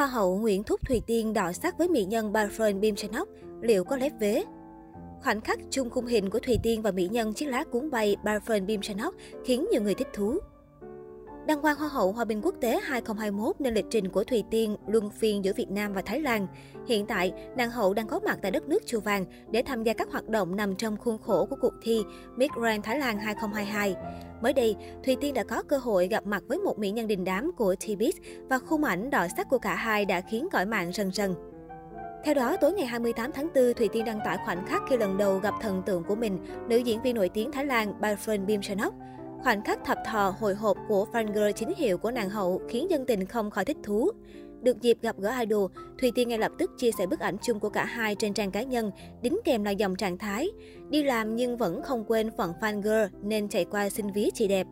Hoa hậu Nguyễn Thúc Thùy Tiên đọ sắc với mỹ nhân Barfren Bim Chanok, liệu có lép vế? Khoảnh khắc chung khung hình của Thùy Tiên và mỹ nhân chiếc lá cuốn bay Barfren Bim Chanok khiến nhiều người thích thú. Đăng quang Hoa hậu Hòa bình quốc tế 2021 nên lịch trình của Thùy Tiên luân phiên giữa Việt Nam và Thái Lan. Hiện tại, nàng hậu đang có mặt tại đất nước Chùa Vàng để tham gia các hoạt động nằm trong khuôn khổ của cuộc thi Miss Grand Thái Lan 2022. Mới đây, Thùy Tiên đã có cơ hội gặp mặt với một mỹ nhân đình đám của Tbiz và khung ảnh đỏ sắc của cả hai đã khiến cõi mạng rần rần. Theo đó, tối ngày 28 tháng 4, Thùy Tiên đăng tải khoảnh khắc khi lần đầu gặp thần tượng của mình, nữ diễn viên nổi tiếng Thái Lan Barfern Bimchanok. Khoảnh khắc thập thò hồi hộp của fan girl chính hiệu của nàng hậu khiến dân tình không khỏi thích thú. Được dịp gặp gỡ idol, Thùy Tiên ngay lập tức chia sẻ bức ảnh chung của cả hai trên trang cá nhân, đính kèm là dòng trạng thái. Đi làm nhưng vẫn không quên phận fan girl nên chạy qua xin ví chị đẹp.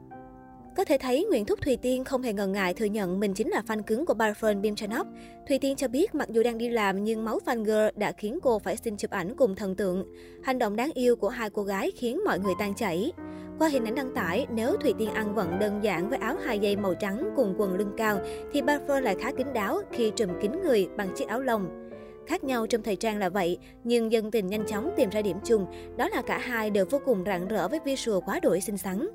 Có thể thấy Nguyễn Thúc Thùy Tiên không hề ngần ngại thừa nhận mình chính là fan cứng của boyfriend Bim Chanop. Thùy Tiên cho biết mặc dù đang đi làm nhưng máu fan girl đã khiến cô phải xin chụp ảnh cùng thần tượng. Hành động đáng yêu của hai cô gái khiến mọi người tan chảy. Qua hình ảnh đăng tải, nếu Thùy Tiên ăn vận đơn giản với áo hai dây màu trắng cùng quần lưng cao, thì Barfer lại khá kín đáo khi trùm kín người bằng chiếc áo lông. Khác nhau trong thời trang là vậy, nhưng dân tình nhanh chóng tìm ra điểm chung, đó là cả hai đều vô cùng rạng rỡ với visual quá đổi xinh xắn.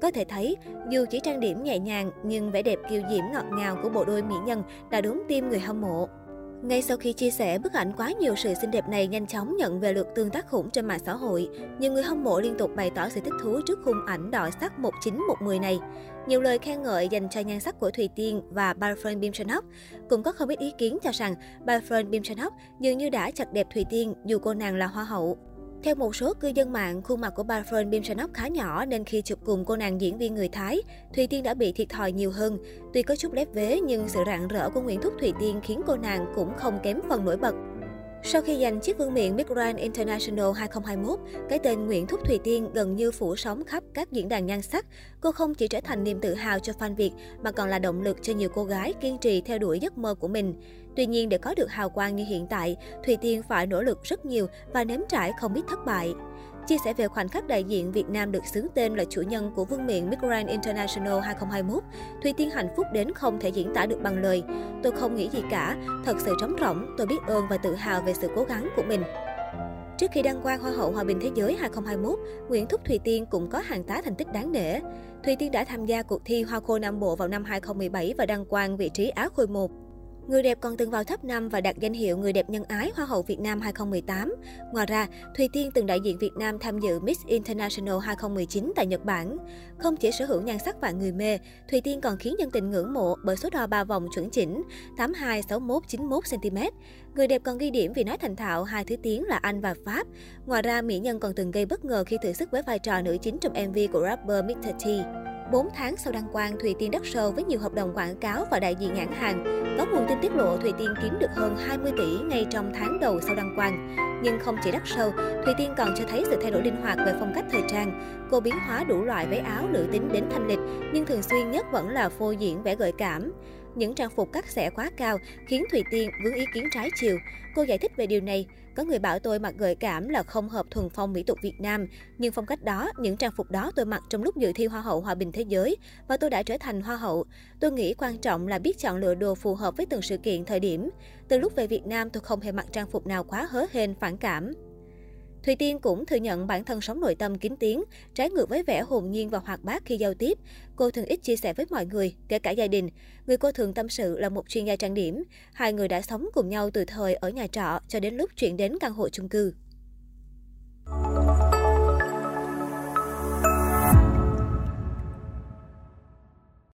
Có thể thấy, dù chỉ trang điểm nhẹ nhàng, nhưng vẻ đẹp kiều diễm ngọt ngào của bộ đôi mỹ nhân đã đúng tim người hâm mộ. Ngay sau khi chia sẻ bức ảnh quá nhiều sự xinh đẹp này nhanh chóng nhận về lượt tương tác khủng trên mạng xã hội, nhiều người hâm mộ liên tục bày tỏ sự thích thú trước khung ảnh đỏ sắc 1910 này. Nhiều lời khen ngợi dành cho nhan sắc của Thùy Tiên và boyfriend Bim Chanok. Cũng có không ít ý kiến cho rằng boyfriend Bim Chanok dường như đã chặt đẹp Thùy Tiên dù cô nàng là hoa hậu. Theo một số cư dân mạng, khuôn mặt của bà Fern Bimsanok khá nhỏ nên khi chụp cùng cô nàng diễn viên người Thái, Thùy Tiên đã bị thiệt thòi nhiều hơn. Tuy có chút lép vế nhưng sự rạng rỡ của Nguyễn Thúc Thùy Tiên khiến cô nàng cũng không kém phần nổi bật. Sau khi giành chiếc vương miện Miss Grand International 2021, cái tên Nguyễn Thúc Thùy Tiên gần như phủ sóng khắp các diễn đàn nhan sắc. Cô không chỉ trở thành niềm tự hào cho fan Việt mà còn là động lực cho nhiều cô gái kiên trì theo đuổi giấc mơ của mình. Tuy nhiên để có được hào quang như hiện tại, Thùy Tiên phải nỗ lực rất nhiều và nếm trải không biết thất bại. Chia sẻ về khoảnh khắc đại diện Việt Nam được xướng tên là chủ nhân của vương miện Miss Grand International 2021, Thùy Tiên hạnh phúc đến không thể diễn tả được bằng lời. Tôi không nghĩ gì cả, thật sự trống rỗng, tôi biết ơn và tự hào về sự cố gắng của mình. Trước khi đăng quang Hoa hậu Hòa bình Thế giới 2021, Nguyễn Thúc Thùy Tiên cũng có hàng tá thành tích đáng nể. Thùy Tiên đã tham gia cuộc thi Hoa khôi Nam Bộ vào năm 2017 và đăng quang vị trí Á khôi 1. Người đẹp còn từng vào top 5 và đạt danh hiệu Người đẹp nhân ái Hoa hậu Việt Nam 2018. Ngoài ra, Thùy Tiên từng đại diện Việt Nam tham dự Miss International 2019 tại Nhật Bản. Không chỉ sở hữu nhan sắc và người mê, Thùy Tiên còn khiến dân tình ngưỡng mộ bởi số đo ba vòng chuẩn chỉnh 82, 61, 91 cm. Người đẹp còn ghi điểm vì nói thành thạo hai thứ tiếng là Anh và Pháp. Ngoài ra, mỹ nhân còn từng gây bất ngờ khi thử sức với vai trò nữ chính trong MV của rapper Mr. T. 4 tháng sau đăng quang, Thùy Tiên đắt sâu với nhiều hợp đồng quảng cáo và đại diện nhãn hàng. Có nguồn tin tiết lộ Thùy Tiên kiếm được hơn 20 tỷ ngay trong tháng đầu sau đăng quang. Nhưng không chỉ đắt sâu, Thùy Tiên còn cho thấy sự thay đổi linh hoạt về phong cách thời trang. Cô biến hóa đủ loại váy áo nữ tính đến thanh lịch, nhưng thường xuyên nhất vẫn là phô diễn vẻ gợi cảm. Những trang phục cắt xẻ quá cao khiến Thùy Tiên vướng ý kiến trái chiều. Cô giải thích về điều này. Có người bảo tôi mặc gợi cảm là không hợp thuần phong mỹ tục Việt Nam. Nhưng phong cách đó, những trang phục đó tôi mặc trong lúc dự thi Hoa hậu Hòa bình Thế giới và tôi đã trở thành Hoa hậu. Tôi nghĩ quan trọng là biết chọn lựa đồ phù hợp với từng sự kiện, thời điểm. Từ lúc về Việt Nam tôi không hề mặc trang phục nào quá hớ hên, phản cảm. Thùy Tiên cũng thừa nhận bản thân sống nội tâm kín tiếng, trái ngược với vẻ hồn nhiên và hoạt bát khi giao tiếp. Cô thường ít chia sẻ với mọi người, kể cả gia đình. Người cô thường tâm sự là một chuyên gia trang điểm. Hai người đã sống cùng nhau từ thời ở nhà trọ cho đến lúc chuyển đến căn hộ chung cư.